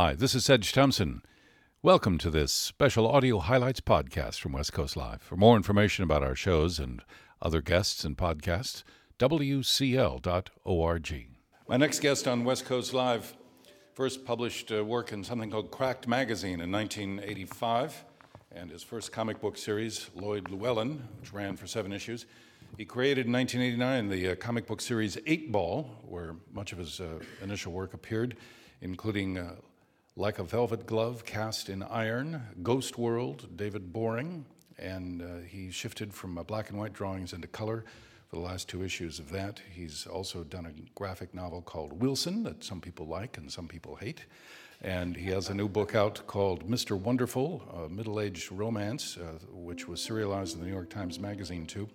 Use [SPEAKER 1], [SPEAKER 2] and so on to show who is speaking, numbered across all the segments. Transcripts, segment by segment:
[SPEAKER 1] Hi, this is Sedge Thompson. Welcome to this special audio highlights podcast from West Coast Live. For more information about our shows and other guests and podcasts, wcl.org. My next guest on West Coast Live first published uh, work in something called Cracked Magazine in 1985, and his first comic book series, Lloyd Llewellyn, which ran for seven issues. He created in 1989 the uh, comic book series Eightball, where much of his uh, initial work appeared, including uh, like a Velvet Glove Cast in Iron, Ghost World, David Boring, and uh, he shifted from uh, black and white drawings into color for the last two issues of that. He's also done a graphic novel called Wilson that some people like and some people hate. And he has a new book out called Mr. Wonderful, a middle aged romance, uh, which was serialized in the New York Times Magazine, too.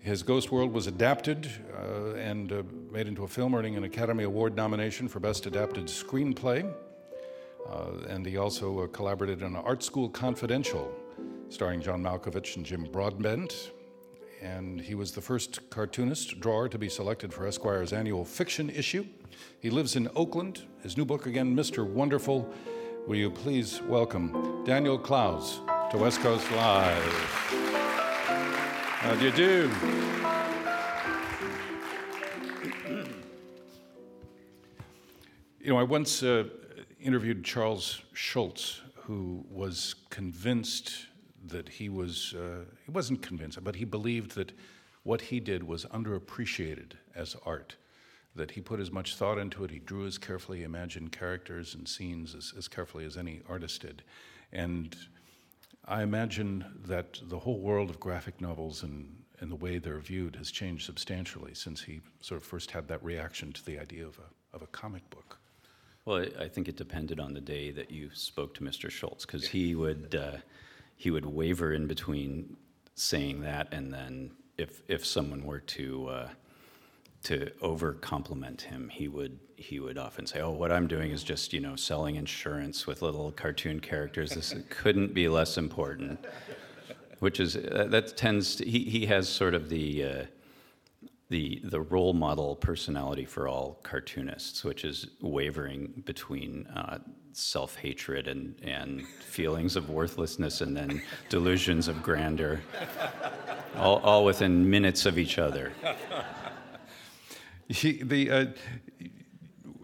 [SPEAKER 1] His Ghost World was adapted uh, and uh, made into a film, earning an Academy Award nomination for Best Adapted Screenplay. Uh, and he also uh, collaborated on Art School Confidential, starring John Malkovich and Jim Broadbent. And he was the first cartoonist drawer to be selected for Esquire's annual fiction issue. He lives in Oakland. His new book, again, Mr. Wonderful. Will you please welcome Daniel Clowes to West Coast Live? How do you do? you know, I once uh, interviewed Charles Schulz, who was convinced that he was, uh, he wasn't convinced, but he believed that what he did was underappreciated as art, that he put as much thought into it, he drew as carefully, imagined characters and scenes as, as carefully as any artist did. And I imagine that the whole world of graphic novels and, and the way they're viewed has changed substantially since he sort of first had that reaction to the idea of a, of a comic book.
[SPEAKER 2] Well, I think it depended on the day that you spoke to Mr. Schulz, because he would uh, he would waver in between saying that and then if if someone were to uh, to over compliment him, he would he would often say, "Oh, what I'm doing is just you know selling insurance with little cartoon characters. This couldn't be less important." Which is uh, that tends to, he he has sort of the uh, the the role model personality for all cartoonists, which is wavering between uh, self hatred and and feelings of worthlessness, and then delusions of grandeur, all, all within minutes of each other.
[SPEAKER 1] He, the, uh,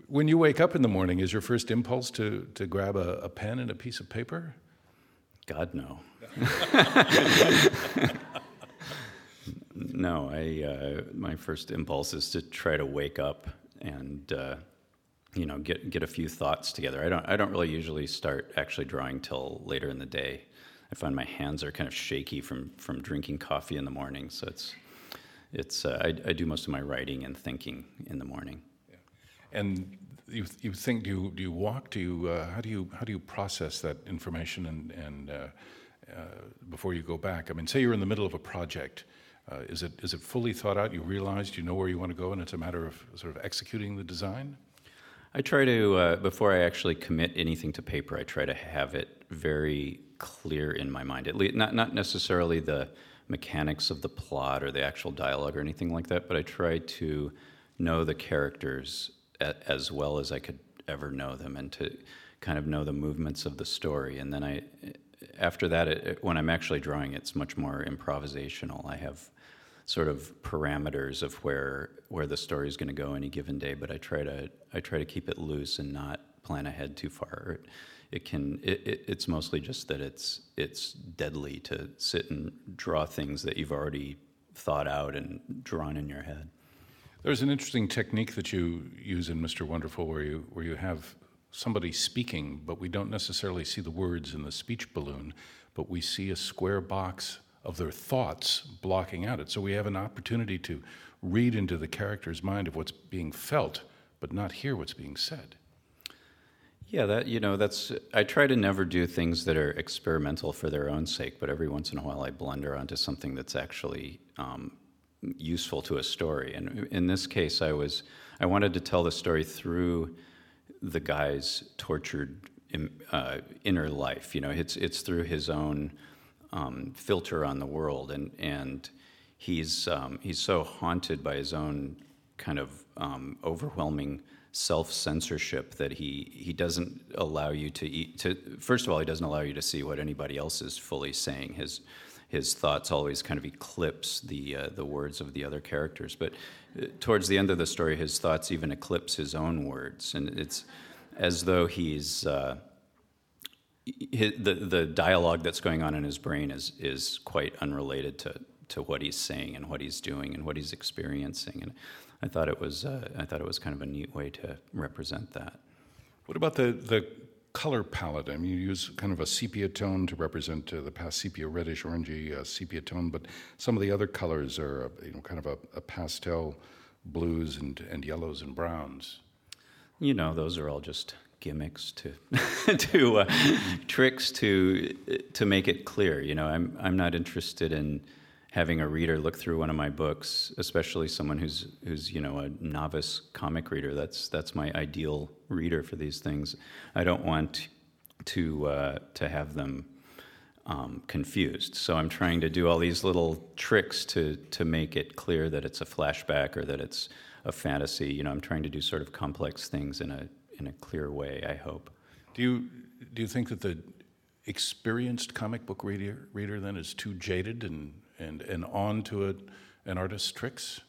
[SPEAKER 1] when you wake up in the morning, is your first impulse to, to grab a, a pen and a piece of paper?
[SPEAKER 2] God, no. no, I, uh, my first impulse is to try to wake up and uh, you know get get a few thoughts together. I don't I don't really usually start actually drawing till later in the day. I find my hands are kind of shaky from from drinking coffee in the morning, so it's it's uh, I, I, do most of my writing and thinking in the morning. Yeah.
[SPEAKER 1] And you you think do you do you walk? Do you uh, how do you how do you process that information and and uh, uh, before you go back? I mean, say you're in the middle of a project uh, is, it, is it fully thought out? You realized you know where you want to go, and it's a matter of sort of executing the design?
[SPEAKER 2] I try to, uh, before I actually commit anything to paper, I try to have it very clear in my mind. At least, not, not necessarily the mechanics of the plot or the actual dialogue or anything like that, but I try to know the characters a, as well as I could ever know them and to kind of know the movements of the story. And then I, after that, it, when I'm actually drawing, it's much more improvisational. I have sort of parameters of where where the story is going to go any given day, but I try to I try to keep it loose and not plan ahead too far. It, it can it, it, it's mostly just that it's it's deadly to sit and draw things that you've already thought out and drawn in your head.
[SPEAKER 1] There's an interesting technique that you use in Mr. Wonderful where you where you have somebody speaking, but we don't necessarily see the words in the speech balloon, but we see a square box of their thoughts blocking out it. So we have an opportunity to read into the character's mind of what's being felt, but not hear what's being said.
[SPEAKER 2] Yeah, that you know, that's I try to never do things that are experimental for their own sake, but every once in a while I blunder onto something that's actually um, useful to a story. And in this case, I was I wanted to tell the story through the guy's tortured uh, inner life. You know, it's it's through his own um, filter on the world, and and he's um, he's so haunted by his own kind of um, overwhelming self censorship that he he doesn't allow you to eat to first of all he doesn't allow you to see what anybody else is fully saying his his thoughts always kind of eclipse the uh, the words of the other characters. But uh, towards the end of the story his thoughts even eclipse his own words. And it's as though he's uh, the the dialogue that's going on in his brain is is quite unrelated to to what he's saying and what he's doing and what he's experiencing. And I thought it was uh, I thought it was kind of a neat way to represent that.
[SPEAKER 1] What about the the color palette? I mean, you use kind of a sepia tone to represent uh, the past sepia reddish orangey uh, sepia tone, but some of the other colors are uh, you know kind of a, a pastel blues and and yellows and browns.
[SPEAKER 2] You know, those are all just gimmicks to to uh, tricks to to make it clear. You know, I'm I'm not interested in having a reader look through one of my books, especially someone who's who's you know a novice comic reader. That's that's my ideal reader for these things. I don't want to uh, to have them um, confused. So I'm trying to do all these little tricks to to make it clear that it's a flashback or that it's a fantasy. You know, I'm trying to do sort of complex things in a in a clear way. I hope.
[SPEAKER 1] Do you do you think that the experienced comic book reader reader then is too jaded and and, and on to it, an artist's tricks?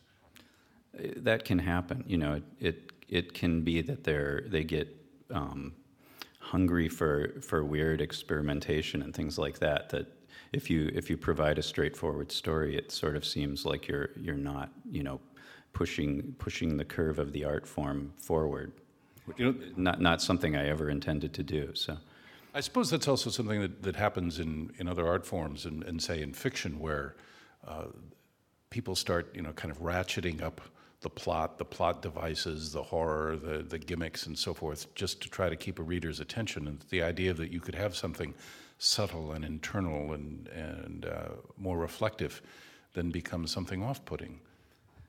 [SPEAKER 2] That can happen. You know, it, it, it can be that they're, they get um, hungry for, for weird experimentation and things like that, that if you, if you provide a straightforward story, it sort of seems like you're, you're not, you know, pushing, pushing the curve of the art form forward. You know, not, not something I ever intended to do, so.
[SPEAKER 1] I suppose that's also something that, that happens in, in other art forms and, and say in fiction where uh, people start, you know, kind of ratcheting up the plot, the plot devices, the horror, the, the gimmicks, and so forth, just to try to keep a reader's attention. And the idea that you could have something subtle and internal and, and uh, more reflective then becomes something off putting.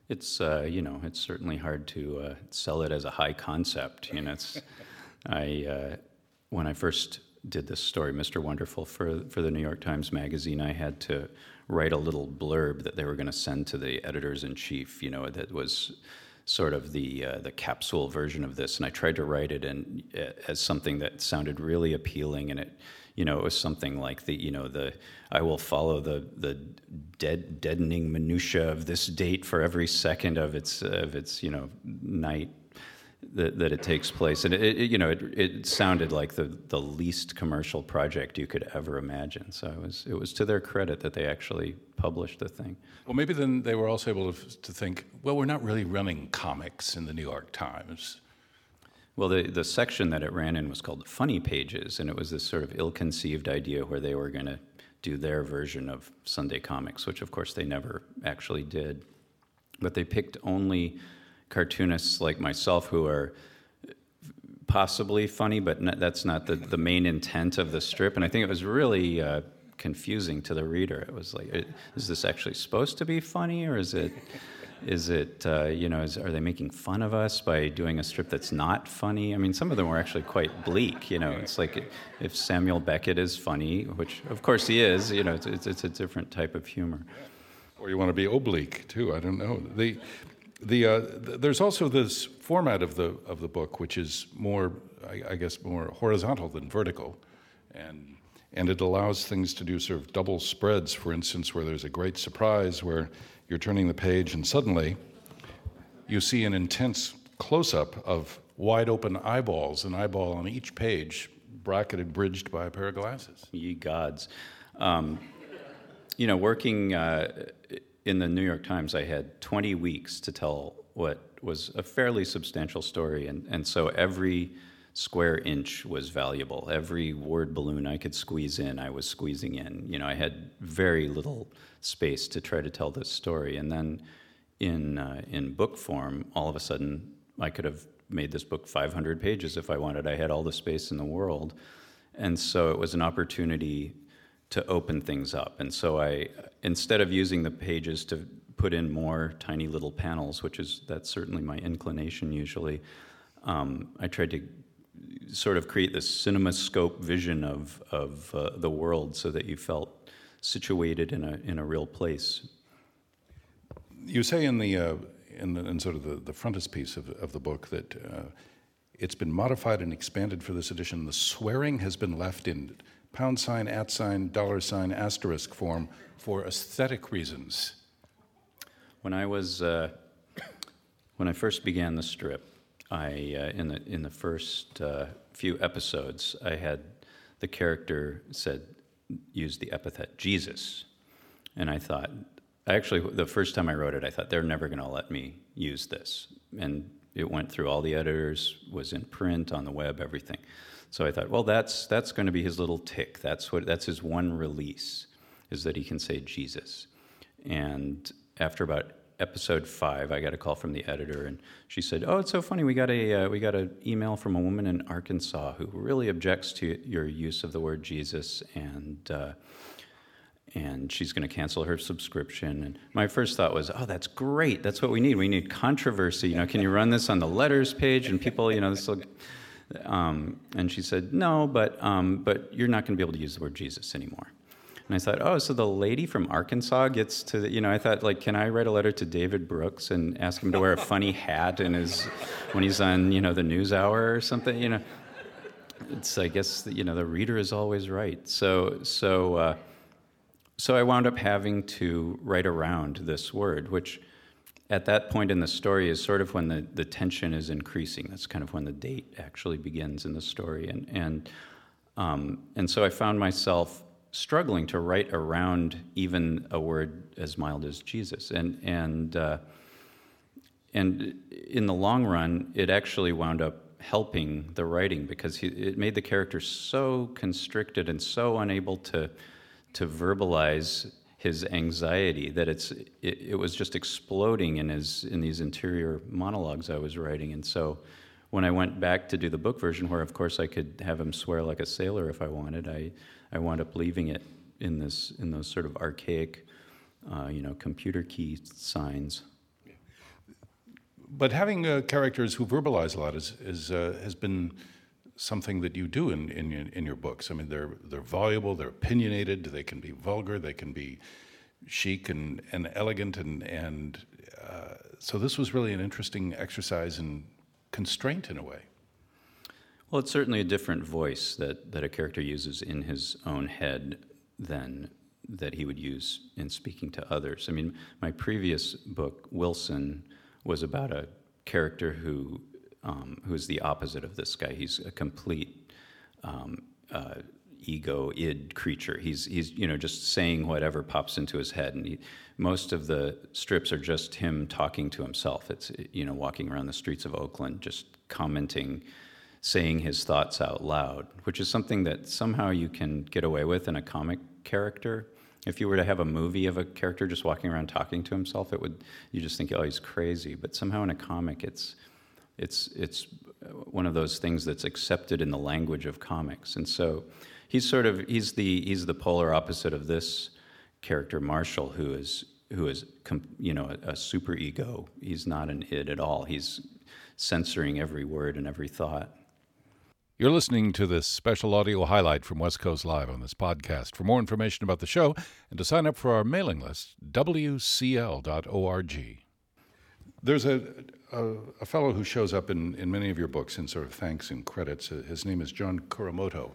[SPEAKER 2] It's, uh, you know, it's certainly hard to uh, sell it as a high concept. You know, it's, I, uh, when I first did this story, Mr. Wonderful, for, for the New York Times Magazine, I had to write a little blurb that they were going to send to the editors in chief, you know, that was sort of the uh, the capsule version of this and I tried to write it in uh, as something that sounded really appealing and it you know it was something like the you know the I will follow the the dead deadening minutia of this date for every second of its of its you know night that, that it takes place. And it, it, you know, it, it sounded like the, the least commercial project you could ever imagine. So it was, it was to their credit that they actually published the thing.
[SPEAKER 1] Well, maybe then they were also able to, to think, well, we're not really running comics in the New York Times.
[SPEAKER 2] Well, the, the section that it ran in was called Funny Pages, and it was this sort of ill conceived idea where they were going to do their version of Sunday comics, which of course they never actually did. But they picked only cartoonists like myself who are possibly funny, but that's not the, the main intent of the strip. And I think it was really uh, confusing to the reader. It was like, is this actually supposed to be funny, or is it, is it, uh, you know, is, are they making fun of us by doing a strip that's not funny? I mean, some of them were actually quite bleak. You know, it's like if Samuel Beckett is funny, which of course he is. You know, it's, it's, it's a different type of humor.
[SPEAKER 1] Or you want to be oblique too. I don't know. The the, uh, there's also this format of the of the book, which is more, I, I, guess, more horizontal than vertical, and and it allows things to do sort of double spreads. For instance, where there's a great surprise, where you're turning the page and suddenly you see an intense close-up of wide open eyeballs, an eyeball on each page, bracketed, bridged by a pair of glasses.
[SPEAKER 2] Ye gods. Um, you know, working uh, in the New York Times, I had 20 weeks to tell what was a fairly substantial story, and, and so every square inch was valuable. Every word balloon I could squeeze in, I was squeezing in. You know, I had very little space to try to tell this story, and then in uh, in book form, all of a sudden, I could have made this book 500 pages if I wanted. I had all the space in the world, and so it was an opportunity to open things up. And so I, instead of using the pages to put in more tiny little panels, which is that's certainly my inclination usually, um, I tried to sort of create this cinemascope vision of of uh, the world so that you felt situated in a in a real place.
[SPEAKER 1] You say in the uh, in, the, in sort of the, the frontispiece of, of the book that uh, it's been modified and expanded for this edition. The swearing has been left in pound sign, at sign, dollar sign, asterisk form for aesthetic reasons.
[SPEAKER 2] When I was uh, when I first began the strip, I uh, in the in the first uh, few episodes, I had the character said used the epithet Jesus, and I thought I actually the first time I wrote it, I thought they're never going to let me use this, and it went through all the editors, was in print, on the web, everything. So I thought, well, that's that's going to be his little tick. That's what that's his one release, is that he can say Jesus. And after about episode five, I got a call from the editor, and she said, "Oh, it's so funny. We got a uh, we got an email from a woman in Arkansas who really objects to your use of the word Jesus, and uh, and she's going to cancel her subscription." And my first thought was, "Oh, that's great. That's what we need. We need controversy. You know, can you run this on the letters page and people, you know, this will." Um, and she said, "No, but um, but you're not going to be able to use the word Jesus anymore." And I thought, "Oh, so the lady from Arkansas gets to, you know?" I thought, like, can I write a letter to David Brooks and ask him to wear a funny hat in his when he's on, you know, the News Hour or something? You know, it's I guess you know the reader is always right. So so uh, so I wound up having to write around this word, which at that point in the story is sort of when the, the tension is increasing. That's kind of when the date actually begins in the story. And, and, um, and so I found myself struggling to write around even a word as mild as Jesus. And, and, uh, and in the long run, it actually wound up helping the writing because he, it made the character so constricted and so unable to, to verbalize his anxiety that it's it, it, was just exploding in his in these interior monologues I was writing. And so when I went back to do the book version where of course I could have him swear like a sailor if I wanted I I wound up leaving it in this in those sort of archaic uh, you know computer key signs.
[SPEAKER 1] But having uh, characters who verbalize a lot is, is uh, has been something that you do in, in, in your books. I mean, they're, they're voluble, they're opinionated, they can be vulgar, they can be chic and, and elegant. And, and uh, so this was really an interesting exercise in constraint in a way.
[SPEAKER 2] Well, it's certainly a different voice that, that a character uses in his own head than that he would use in speaking to others. I mean, my previous book, Wilson, was about a character who um, who's the opposite of this guy. He's a complete um, uh, ego id creature. He's he's you know just saying whatever pops into his head, and he, most of the strips are just him talking to himself. It's you know walking around the streets of Oakland, just commenting, saying his thoughts out loud, which is something that somehow you can get away with in a comic character. If you were to have a movie of a character just walking around talking to himself, it would you just think, oh, he's crazy. But somehow in a comic, it's it's, it's one of those things that's accepted in the language of comics. And so he's sort of, he's the, he's the polar opposite of this character, Marshall, who is, who is you know, a, a super ego. He's not an id at all. He's censoring every word and every thought.
[SPEAKER 1] You're listening to this special audio highlight from West Coast Live on this podcast. For more information about the show and to sign up for our mailing list, wcl.org. There's a, a, a, fellow who shows up in, in many of your books in sort of thanks and credits. Uh, his name is John Kuramoto.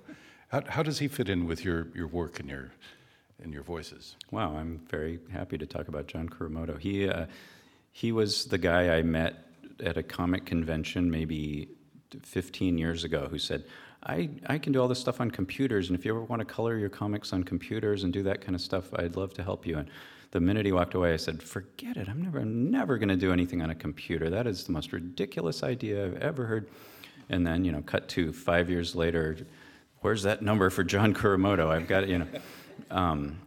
[SPEAKER 1] How, how does he fit in with your, your work and your, and your voices?
[SPEAKER 2] Wow, I'm very happy to talk about John Kuramoto. He, uh, he was the guy I met at a comic convention maybe 15 years ago who said, I, I can do all this stuff on computers, and if you ever want to color your comics on computers and do that kind of stuff, I'd love to help you. And the minute he walked away, I said, "Forget it. I'm never, never going to do anything on a computer. That is the most ridiculous idea I've ever heard." And then, you know, cut to five years later, where's that number for John Kuramoto? I've got it. You know, um,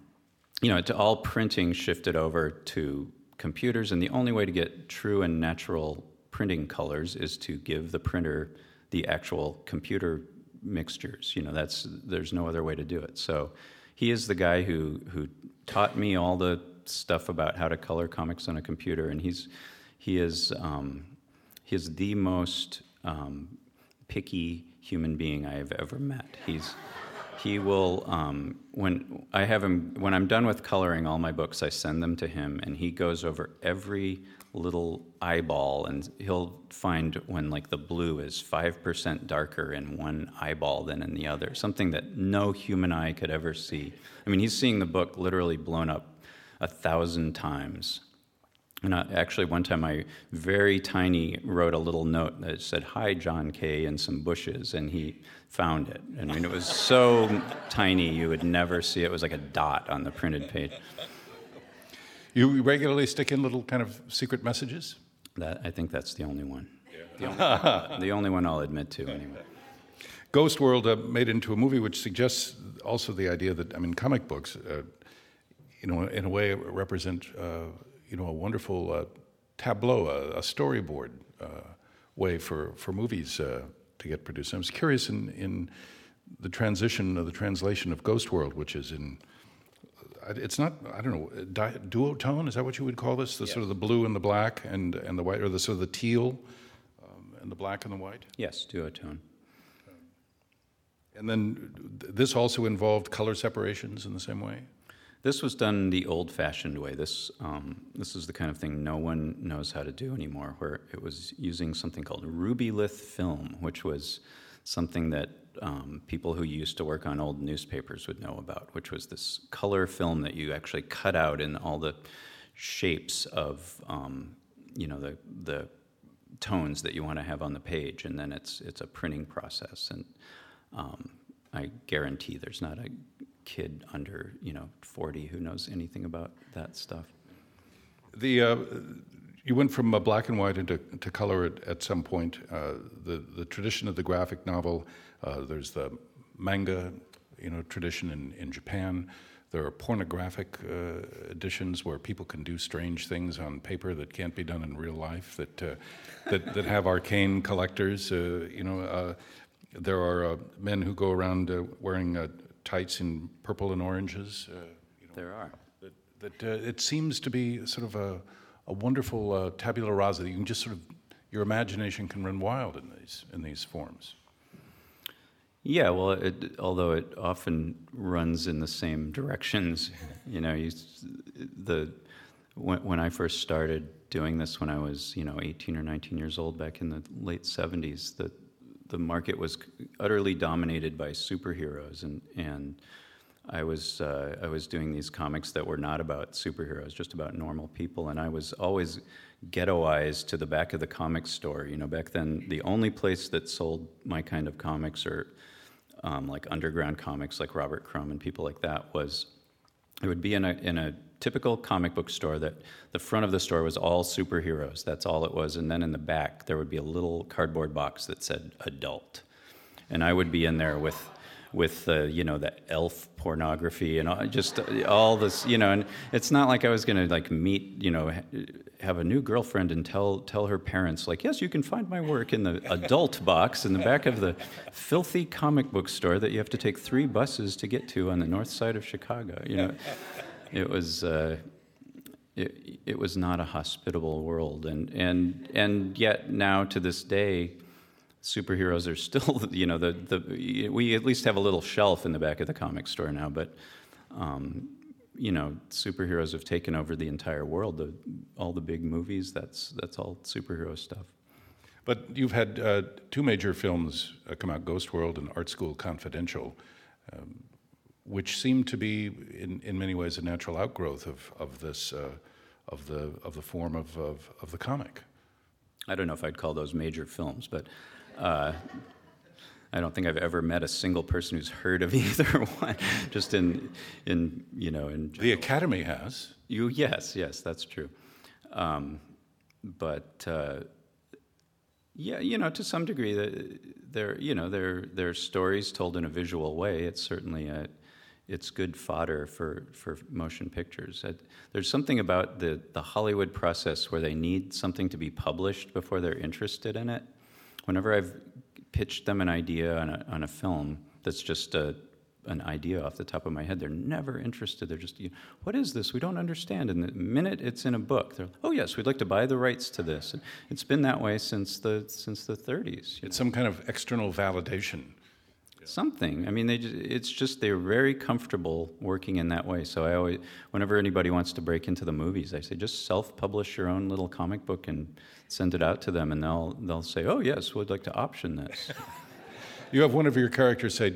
[SPEAKER 2] you know, to all printing shifted over to computers, and the only way to get true and natural printing colors is to give the printer the actual computer mixtures. You know, that's there's no other way to do it. So he is the guy who who taught me all the stuff about how to color comics on a computer, and he's he is um, he is the most um, picky human being I have ever met. He's he will um, when I have him when I'm done with coloring all my books, I send them to him, and he goes over every little eyeball, and he'll find when like the blue is five percent darker in one eyeball than in the other, something that no human eye could ever see. I mean, he's seeing the book literally blown up a thousand times and I, actually, one time I very tiny wrote a little note that said, Hi, John K., in some bushes, and he found it. I mean, it was so tiny you would never see it. It was like a dot on the printed page.
[SPEAKER 1] You regularly stick in little kind of secret messages?
[SPEAKER 2] That, I think that's the only one. The only, the only one I'll admit to, anyway.
[SPEAKER 1] Ghost World uh, made into a movie, which suggests also the idea that, I mean, comic books, uh, you know, in a way represent. Uh, you know, a wonderful uh, tableau, a, a storyboard uh, way for, for movies uh, to get produced. I was curious in, in the transition of the translation of Ghost World, which is in, uh, it's not, I don't know, di- duotone, is that what you would call this? The yes. sort of the blue and the black and, and the white, or the sort of the teal um, and the black and the white?
[SPEAKER 2] Yes, duotone.
[SPEAKER 1] And then this also involved color separations in the same way?
[SPEAKER 2] This was done the old-fashioned way. This um, this is the kind of thing no one knows how to do anymore. Where it was using something called Rubylith film, which was something that um, people who used to work on old newspapers would know about, which was this color film that you actually cut out in all the shapes of um, you know the the tones that you want to have on the page, and then it's it's a printing process. And um, I guarantee there's not a kid under you know 40 who knows anything about that stuff.
[SPEAKER 1] The uh, you went from uh, black and white into to color at, at some point. Uh, the the tradition of the graphic novel. Uh, there's the manga, you know, tradition in, in Japan. There are pornographic uh, editions where people can do strange things on paper that can't be done in real life. That uh, that, that have arcane collectors. you know, there are men who go around wearing tights in purple and oranges. Uh,
[SPEAKER 2] you know, there are.
[SPEAKER 1] That, that uh, it seems to be sort of a, a wonderful uh, tabula rasa that you can just sort of, your imagination can run wild in these, in these forms.
[SPEAKER 2] Yeah, well, it, although it often runs in the same directions, you know, you, the when, when I first started doing this when I was, you know, 18 or 19 years old back in the late 70s, the the market was utterly dominated by superheroes, and and I was uh, I was doing these comics that were not about superheroes, just about normal people, and I was always ghettoized to the back of the comic store. You know, back then the only place that sold my kind of comics or um, like underground comics, like Robert Crumb and people like that, was it would be in a in a typical comic book store that the front of the store was all superheroes. That's all it was. And then in the back, there would be a little cardboard box that said adult. And I would be in there with with uh, you know the elf pornography and all, just all this you know and it's not like I was going to like meet you know have a new girlfriend and tell tell her parents like yes you can find my work in the adult box in the back of the filthy comic book store that you have to take three buses to get to on the north side of Chicago you know it was uh, it, it was not a hospitable world, and and and yet now to this day, superheroes are still you know the the we at least have a little shelf in the back of the comic store now, but. Um, you know, superheroes have taken over the entire world. The, all the big movies, that's that's all superhero stuff.
[SPEAKER 1] But you've had uh, two major films uh, come out: Ghost World and Art School Confidential. Um, which seemed to be, in, in many ways, a natural outgrowth of, of this, uh, of, the, of the form of, of, of, the comic.
[SPEAKER 2] I don't know if I'd call those major films, but uh, I don't think I've ever met a single person who's heard of either one. Just in, in you know, in
[SPEAKER 1] the Academy has.
[SPEAKER 2] You yes, yes, that's true. Um, but uh, yeah, you know, to some degree, they're you know they're they're stories told in a visual way. It's certainly a it's good fodder for, for motion pictures. there's something about the, the Hollywood process where they need something to be published before they're interested in it. Whenever I've pitched them an idea on a, on a film that's just a, an idea off the top of my head, they're never interested. They're just, what is this? We don't understand. And the minute it's in a book, they're, oh yes, we'd like to buy the rights to this. And it's been that way since the since the 30s.
[SPEAKER 1] It's know? some kind of external validation
[SPEAKER 2] something. I mean, they just, it's just they're very comfortable working in that way. So I always, whenever anybody wants to break into the movies, I say just self-publish your own little comic book and send it out to them, and they'll they'll say, "Oh yes, we'd like to option this."
[SPEAKER 1] You have one of your characters say,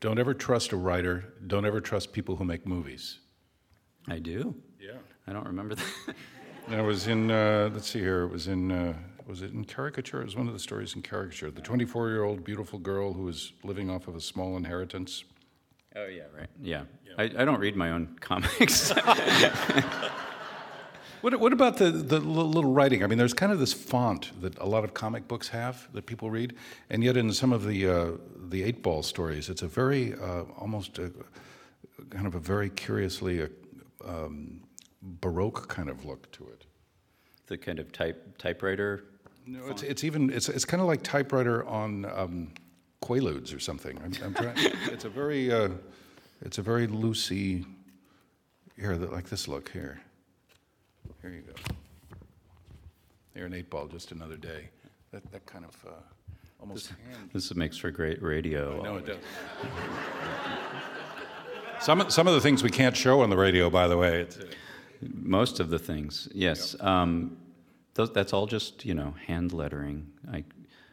[SPEAKER 1] "Don't ever trust a writer. Don't ever trust people who make movies."
[SPEAKER 2] I do.
[SPEAKER 1] Yeah.
[SPEAKER 2] I don't remember that.
[SPEAKER 1] It was in. Uh, let's see here. It was in. Uh, was it in caricature? It was one of the stories in caricature. The 24-year-old beautiful girl who was living off of a small inheritance.
[SPEAKER 2] oh yeah, right. Yeah. I, I don't read my own comics.
[SPEAKER 1] What, what about the, the little writing? I mean, there's kind of this font that a lot of comic books have that people read, and yet in some of the uh, the Eightball stories, it's a very uh, almost a, kind of a very curiously uh, um, baroque kind of look to it.
[SPEAKER 2] the kind of type typewriter.
[SPEAKER 1] No, it's, it's even it's it's kind of like typewriter on um, Quaaludes or something. I'm, I'm trying. it's a very uh, it's a very loosey here that like this look here. Here you go. Here an Eightball, just another day. That that kind of uh, almost hand.
[SPEAKER 2] This makes for great radio.
[SPEAKER 1] No, it does. some some of the things we can't show on the radio, by the way. It's,
[SPEAKER 2] Most of the things, yes. Um, that's all just you know hand lettering. I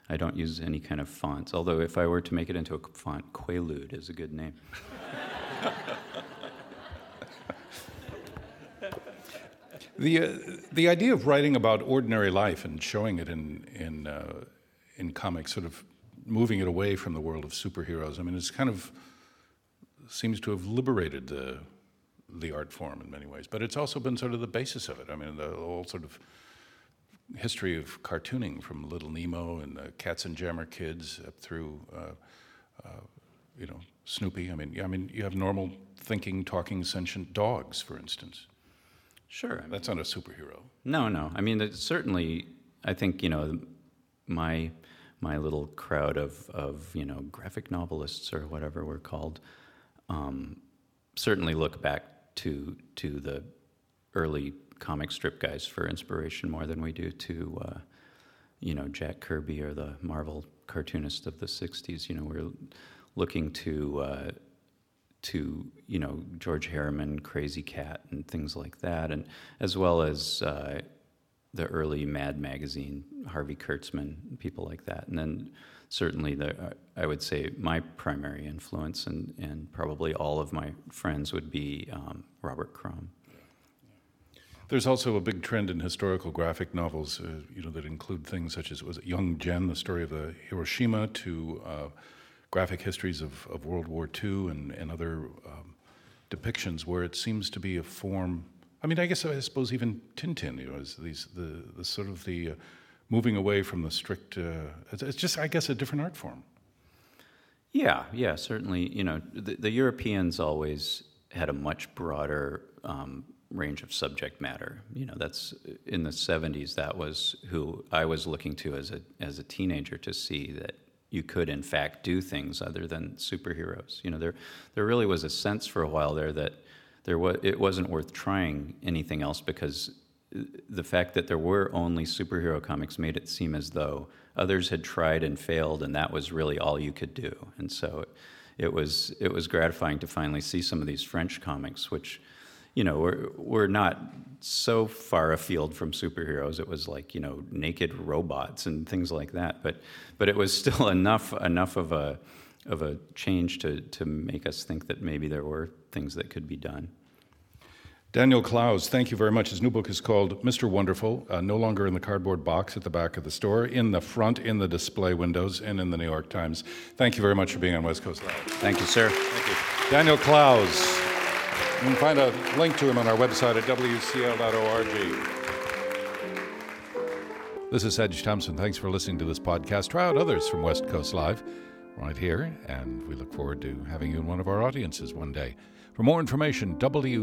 [SPEAKER 2] I don't use any kind of fonts. Although if I were to make it into a font, Quaalude is a good name.
[SPEAKER 1] The, uh, the idea of writing about ordinary life and showing it in, in, uh, in comics, sort of moving it away from the world of superheroes, I mean, it's kind of seems to have liberated the, the art form in many ways. But it's also been sort of the basis of it. I mean, the whole sort of history of cartooning from Little Nemo and the Katzenjammer Kids up through, uh, uh, you know, Snoopy. I mean, I mean, you have normal thinking, talking, sentient dogs, for instance.
[SPEAKER 2] Sure. I mean,
[SPEAKER 1] That's not a superhero.
[SPEAKER 2] No, no. I mean, it's certainly. I think you know, my my little crowd of of you know graphic novelists or whatever we're called, um, certainly look back to to the early comic strip guys for inspiration more than we do to uh, you know Jack Kirby or the Marvel cartoonist of the '60s. You know, we're looking to. Uh, to you know George Herriman, Krazy Kat, and things like that, and as well as uh, the early Mad magazine, Harvey Kurtzman, people like that, and then certainly the I would say my primary influence, and and probably all of my friends would be um, Robert Crumb.
[SPEAKER 1] There's also a big trend in historical graphic novels, uh, you know, that include things such as was it Young Gen, the story of the Hiroshima, to uh, graphic histories of, of World War II and, and other um, depictions where it seems to be a form. I mean, I guess I suppose even Tintin, you know, is these the, the sort of the uh, moving away from the strict. Uh, it's, it's just, I guess, a different art form.
[SPEAKER 2] Yeah, yeah, certainly. You know, the, the Europeans always had a much broader um, range of subject matter. You know, that's in the '70s. That was who I was looking to as a as a teenager to see that you could, in fact, do things other than superheroes. You know, there there really was a sense for a while there that there was it wasn't worth trying anything else because the fact that there were only superhero comics made it seem as though others had tried and failed, and that was really all you could do. And so it was it was gratifying to finally see some of these French comics, which you know we're we're not so far afield from superheroes. It was like you know naked robots and things like that, but but it was still enough enough of a of a change to to make us think that maybe there were things that could be done.
[SPEAKER 1] Daniel Clowes, thank you very much. His new book is called Mr. Wonderful, uh, no longer in the cardboard box at the back of the store, in the front, in the display windows, and in the New York Times. Thank you very much for being on West Coast Live.
[SPEAKER 2] Thank you, sir.
[SPEAKER 1] Thank you. Daniel Clowes. You can find a link to him on our website at wcl.org. This is Sedge Thompson. Thanks for listening to this podcast. Try out others from West Coast Live right here, and we look forward to having you in one of our audiences one day. For more information, wcl.org.